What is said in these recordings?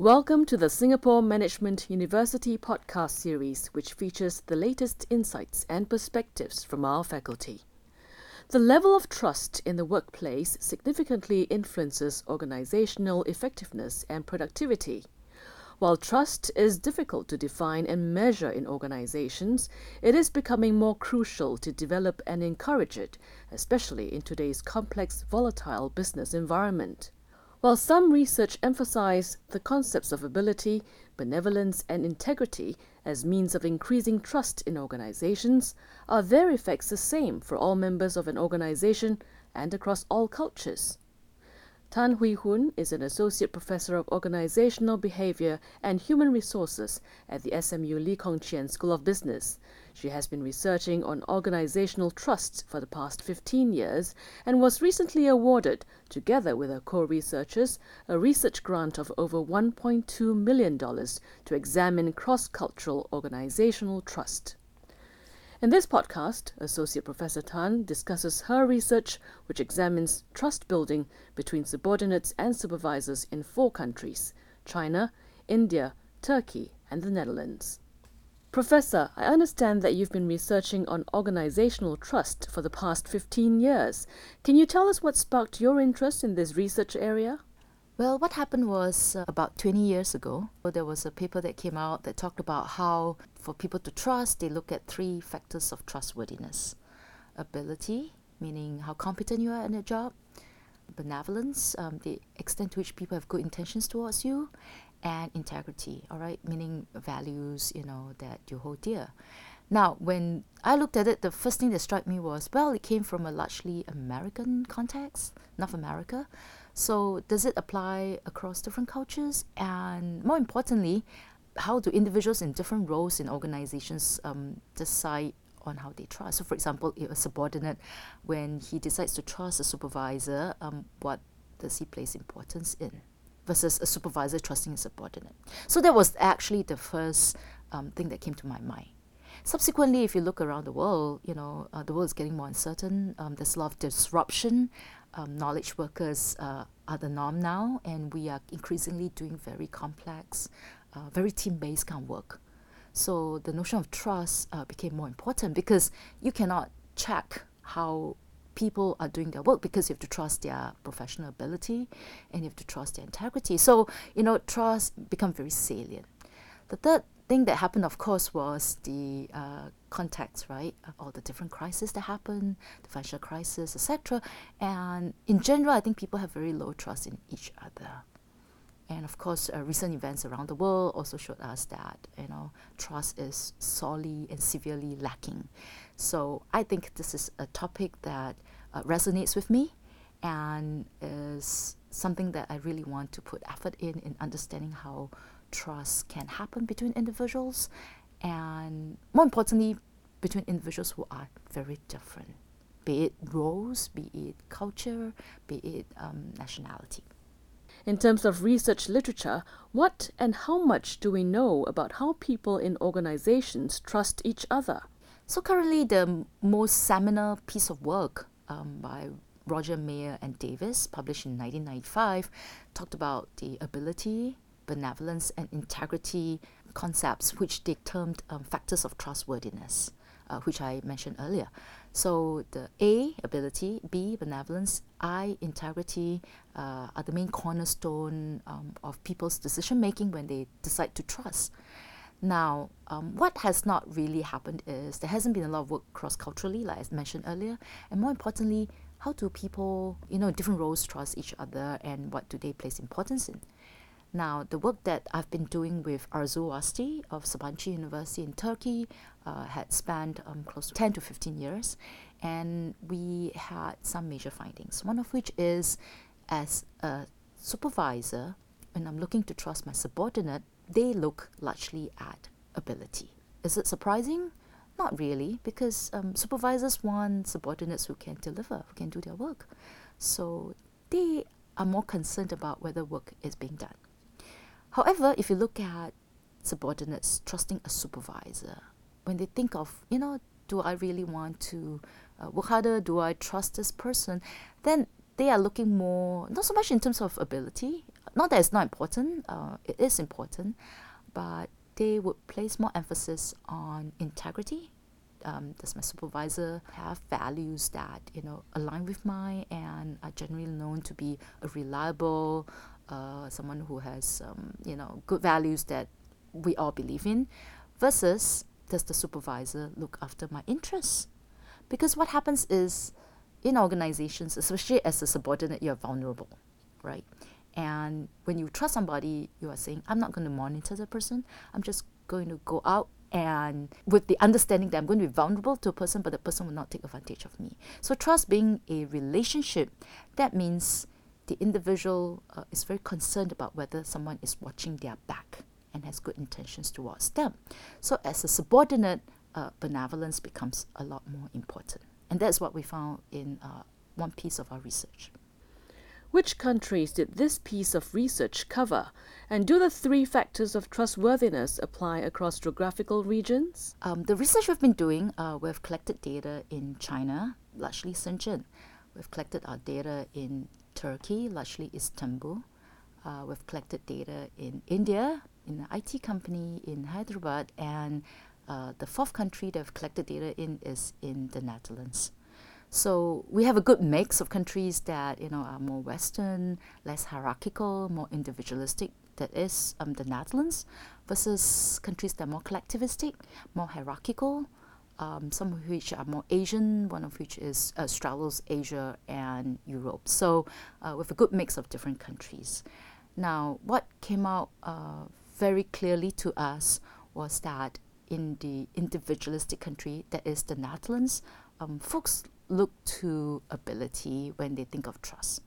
Welcome to the Singapore Management University podcast series, which features the latest insights and perspectives from our faculty. The level of trust in the workplace significantly influences organizational effectiveness and productivity. While trust is difficult to define and measure in organizations, it is becoming more crucial to develop and encourage it, especially in today's complex, volatile business environment. While some research emphasize the concepts of ability, benevolence, and integrity as means of increasing trust in organizations, are their effects the same for all members of an organization and across all cultures? Tan Hwee Hoon is an associate professor of organizational behavior and human resources at the SMU Lee Kong Chian School of Business. She has been researching on organizational trust for the past 15 years and was recently awarded, together with her co-researchers, a research grant of over $1.2 million to examine cross-cultural organizational trust. In this podcast, Associate Professor Tan discusses her research, which examines trust building between subordinates and supervisors in four countries China, India, Turkey, and the Netherlands. Professor, I understand that you've been researching on organizational trust for the past 15 years. Can you tell us what sparked your interest in this research area? Well, what happened was uh, about 20 years ago, there was a paper that came out that talked about how, for people to trust, they look at three factors of trustworthiness ability, meaning how competent you are in a job, benevolence, um, the extent to which people have good intentions towards you, and integrity, all right, meaning values, you know, that you hold dear. Now, when I looked at it, the first thing that struck me was, well, it came from a largely American context, North America. So, does it apply across different cultures? And more importantly, how do individuals in different roles in organizations um, decide on how they trust? So, for example, if a subordinate, when he decides to trust a supervisor, um, what does he place importance in? Versus a supervisor trusting a subordinate. So, that was actually the first um, thing that came to my mind. Subsequently, if you look around the world, you know, uh, the world is getting more uncertain. Um, there's a lot of disruption um, knowledge workers uh, are the norm now, and we are increasingly doing very complex, uh, very team based kind of work. So the notion of trust uh, became more important because you cannot check how people are doing their work because you have to trust their professional ability and you have to trust their integrity. So, you know, trust become very salient. The third thing that happened, of course, was the uh, context, right? All the different crises that happen, the financial crisis, etc. And in general, I think people have very low trust in each other. And of course, uh, recent events around the world also showed us that you know trust is sorely and severely lacking. So I think this is a topic that uh, resonates with me, and is something that I really want to put effort in in understanding how trust can happen between individuals and more importantly between individuals who are very different be it roles be it culture be it um, nationality in terms of research literature, what and how much do we know about how people in organizations trust each other? So, currently, the most seminal piece of work um, by Roger Mayer and Davis, published in 1995, talked about the ability, benevolence and integrity concepts, which they termed um, factors of trustworthiness, uh, which I mentioned earlier. So the A, ability, B, benevolence, I, integrity, uh, are the main cornerstone um, of people's decision making when they decide to trust. Now, um, what has not really happened is there hasn't been a lot of work cross culturally, like I mentioned earlier, and more importantly, how do people, you know, different roles trust each other and what do they place importance in? Now, the work that I've been doing with Arzu Wasti of Sabancı University in Turkey uh, had spanned um, close to 10 to 15 years, and we had some major findings. One of which is as a supervisor, when I'm looking to trust my subordinate, they look largely at ability. Is it surprising? Not really, because um, supervisors want subordinates who can deliver, who can do their work. So they are more concerned about whether work is being done. However, if you look at subordinates trusting a supervisor, when they think of, you know, do I really want to uh, work harder? Do I trust this person? Then they are looking more, not so much in terms of ability, Not that it's not important, uh, it is important, but they would place more emphasis on integrity. Um, does my supervisor have values that you know align with mine and are generally known to be a reliable, uh, someone who has um, you know good values that we all believe in, versus does the supervisor look after my interests? Because what happens is in organizations, especially as a subordinate, you're vulnerable, right? And when you trust somebody, you are saying, I'm not going to monitor the person. I'm just going to go out and with the understanding that I'm going to be vulnerable to a person, but the person will not take advantage of me. So, trust being a relationship, that means the individual uh, is very concerned about whether someone is watching their back and has good intentions towards them. So, as a subordinate, uh, benevolence becomes a lot more important. And that's what we found in uh, one piece of our research. Which countries did this piece of research cover? And do the three factors of trustworthiness apply across geographical regions? Um, the research we've been doing, uh, we've collected data in China, largely Shenzhen. We've collected our data in Turkey, largely Istanbul. Uh, we've collected data in India, in an IT company in Hyderabad, and uh, the fourth country that we've collected data in is in the Netherlands. So we have a good mix of countries that you know are more Western, less hierarchical, more individualistic. That is um, the Netherlands, versus countries that are more collectivistic, more hierarchical. Um, some of which are more Asian, one of which is uh, straddles Asia and Europe. So uh, with a good mix of different countries. Now, what came out uh, very clearly to us was that in the individualistic country, that is the Netherlands, um, folks look to ability when they think of trust.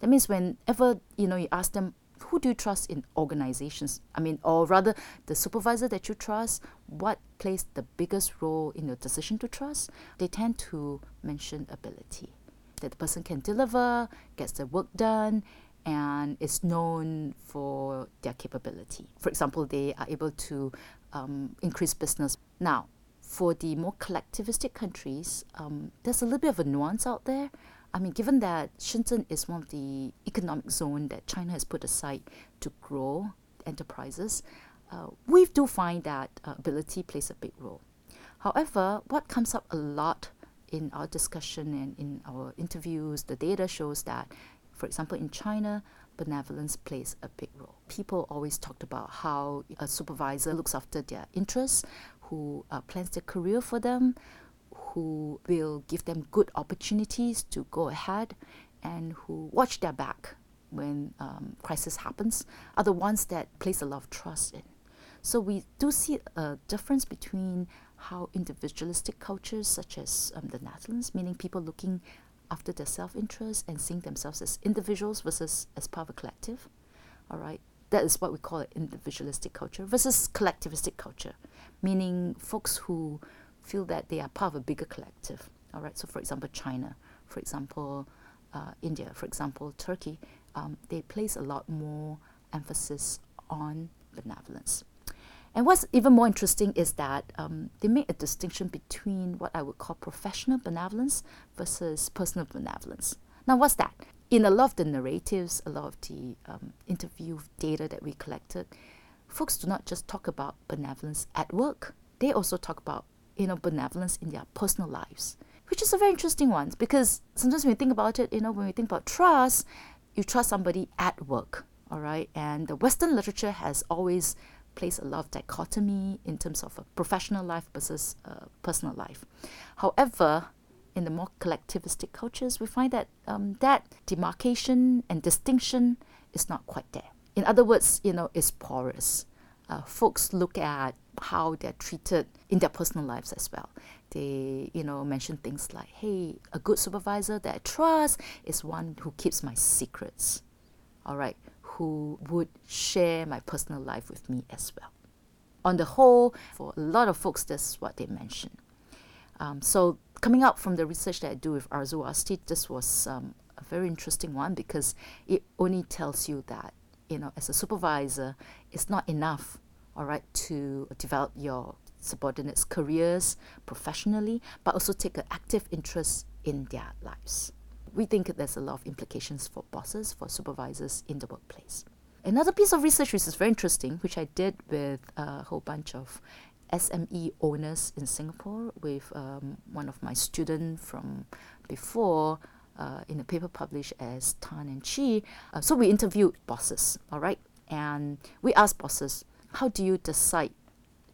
That means whenever you know you ask them who do you trust in organizations? I mean, or rather, the supervisor that you trust, what plays the biggest role in your decision to trust? They tend to mention ability. That the person can deliver, gets the work done, and is known for their capability. For example, they are able to um, increase business. Now, for the more collectivistic countries, um, there's a little bit of a nuance out there. I mean, given that Shenzhen is one of the economic zone that China has put aside to grow enterprises, uh, we do find that uh, ability plays a big role. However, what comes up a lot in our discussion and in our interviews, the data shows that, for example, in China, benevolence plays a big role. People always talked about how a supervisor looks after their interests, who uh, plans their career for them, who will give them good opportunities to go ahead, and who watch their back when um, crisis happens, are the ones that place a lot of trust in. So we do see a difference between how individualistic cultures, such as um, the Netherlands, meaning people looking after their self-interest and seeing themselves as individuals versus as part of a collective. All right, that is what we call individualistic culture versus collectivistic culture, meaning folks who feel that they are part of a bigger collective. All right, so for example, China, for example, uh, India, for example, Turkey, um, they place a lot more emphasis on benevolence. And what's even more interesting is that um, they make a distinction between what I would call professional benevolence versus personal benevolence. Now, what's that? In a lot of the narratives, a lot of the um, interview data that we collected, folks do not just talk about benevolence at work. They also talk about you know benevolence in their personal lives, which is a very interesting one because sometimes when we think about it, you know when we think about trust, you trust somebody at work, all right. And the Western literature has always placed a lot of dichotomy in terms of a professional life versus a personal life. However, in the more collectivistic cultures, we find that um, that demarcation and distinction is not quite there. In other words, you know, it's porous. Uh, folks look at how they're treated in their personal lives as well. They, you know, mention things like, "Hey, a good supervisor that I trust is one who keeps my secrets." All right, who would share my personal life with me as well. On the whole, for a lot of folks, that's what they mention. Um, so coming out from the research that I do with Arzu Wasti, this was um, a very interesting one because it only tells you that, you know, as a supervisor, it's not enough, all right, to develop your subordinates' careers professionally, but also take an active interest in their lives. We think there's a lot of implications for bosses, for supervisors in the workplace. Another piece of research which is very interesting, which I did with a whole bunch of SME owners in Singapore with um, one of my students from before uh, in a paper published as Tan and Chi. Uh, so we interviewed bosses, all right? And we asked bosses, how do you decide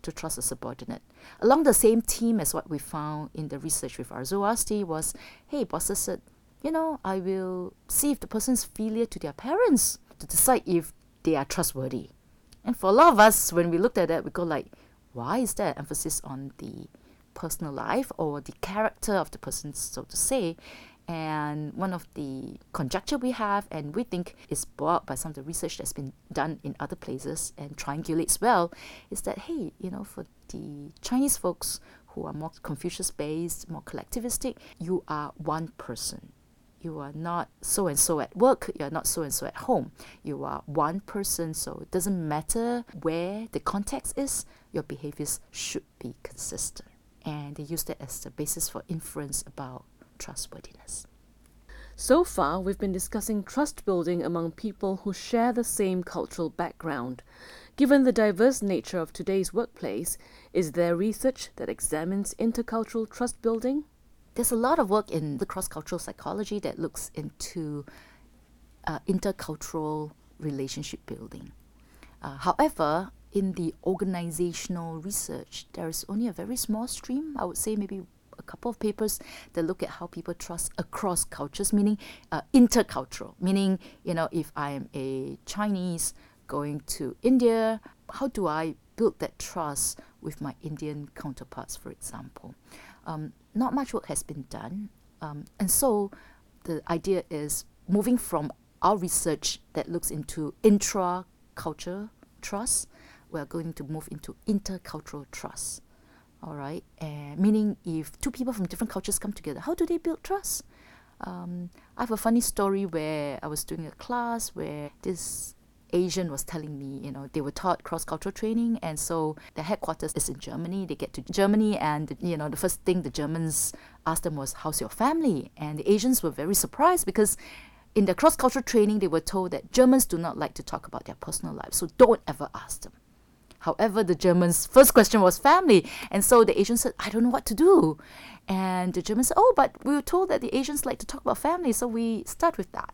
to trust a subordinate? Along the same theme as what we found in the research with Arzu was, hey, bosses said, you know, I will see if the person's filial to their parents to decide if they are trustworthy. And for a lot of us, when we looked at that, we go like, why is there emphasis on the personal life or the character of the person, so to say? And one of the conjecture we have, and we think is brought by some of the research that's been done in other places and triangulates well, is that hey, you know, for the Chinese folks who are more Confucius based, more collectivistic, you are one person. You are not so and so at work, you are not so and so at home. You are one person, so it doesn't matter where the context is, your behaviors should be consistent. And they use that as the basis for inference about trustworthiness. So far, we've been discussing trust building among people who share the same cultural background. Given the diverse nature of today's workplace, is there research that examines intercultural trust building? There's a lot of work in the cross cultural psychology that looks into uh, intercultural relationship building. Uh, however, in the organizational research, there is only a very small stream, I would say maybe a couple of papers that look at how people trust across cultures, meaning uh, intercultural, meaning, you know, if I am a Chinese going to India, how do I build that trust with my Indian counterparts, for example? Um, not much work has been done. Um, and so the idea is moving from our research that looks into intra culture trust, we're going to move into intercultural trust all right? And meaning if two people from different cultures come together how do they build trust? Um, i have a funny story where i was doing a class where this Asian was telling me, you know, they were taught cross-cultural training, and so the headquarters is in Germany. They get to Germany, and you know, the first thing the Germans asked them was, "How's your family?" And the Asians were very surprised because in the cross-cultural training, they were told that Germans do not like to talk about their personal lives, so don't ever ask them. However, the German's first question was family. And so the Asian said, I don't know what to do. And the German said, Oh, but we were told that the Asians like to talk about family. So we start with that.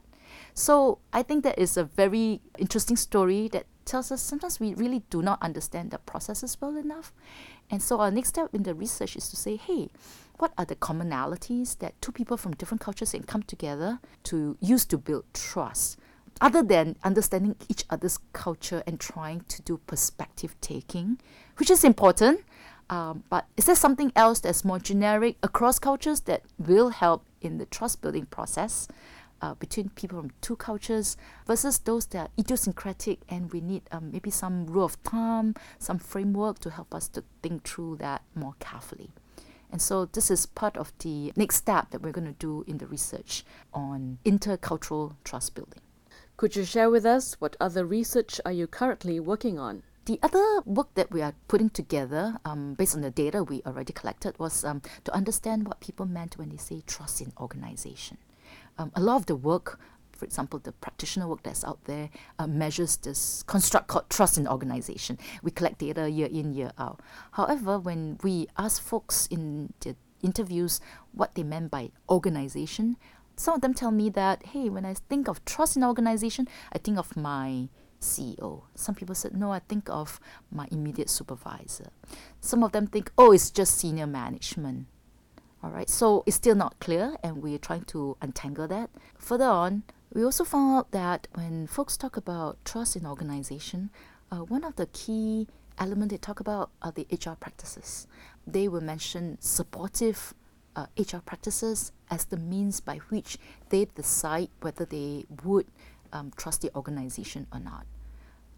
So I think that is a very interesting story that tells us sometimes we really do not understand the processes well enough. And so our next step in the research is to say, hey, what are the commonalities that two people from different cultures can come together to use to build trust? other than understanding each other's culture and trying to do perspective taking, which is important. Um, but is there something else that's more generic across cultures that will help in the trust building process uh, between people from two cultures versus those that are idiosyncratic and we need um, maybe some rule of thumb, some framework to help us to think through that more carefully? And so this is part of the next step that we're going to do in the research on intercultural trust building. Could you share with us what other research are you currently working on? The other work that we are putting together, um, based on the data we already collected, was um, to understand what people meant when they say trust in organization. Um, a lot of the work, for example, the practitioner work that's out there, uh, measures this construct called trust in organization. We collect data year in, year out. However, when we ask folks in the interviews what they meant by organization, some of them tell me that, hey, when I think of trust in organization, I think of my CEO. Some people said, no, I think of my immediate supervisor. Some of them think, oh, it's just senior management. All right, so it's still not clear, and we're trying to untangle that. Further on, we also found out that when folks talk about trust in organization, uh, one of the key elements they talk about are the HR practices. They will mention supportive uh, HR practices as the means by which they decide whether they would um, trust the organization or not.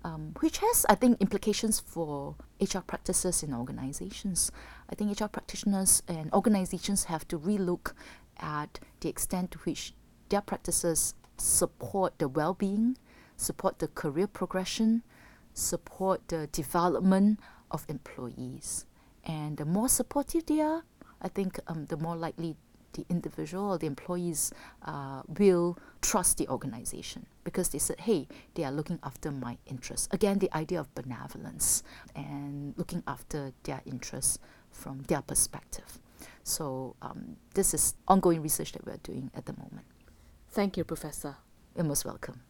Um, which has, I think, implications for HR practices in organizations. I think HR practitioners and organizations have to relook at the extent to which their practices support the well being, support the career progression, support the development of employees. And the more supportive they are, I think um, the more likely the individual or the employees uh, will trust the organization because they said, hey, they are looking after my interests. Again, the idea of benevolence and looking after their interests from their perspective. So, um, this is ongoing research that we're doing at the moment. Thank you, Professor. You're most welcome.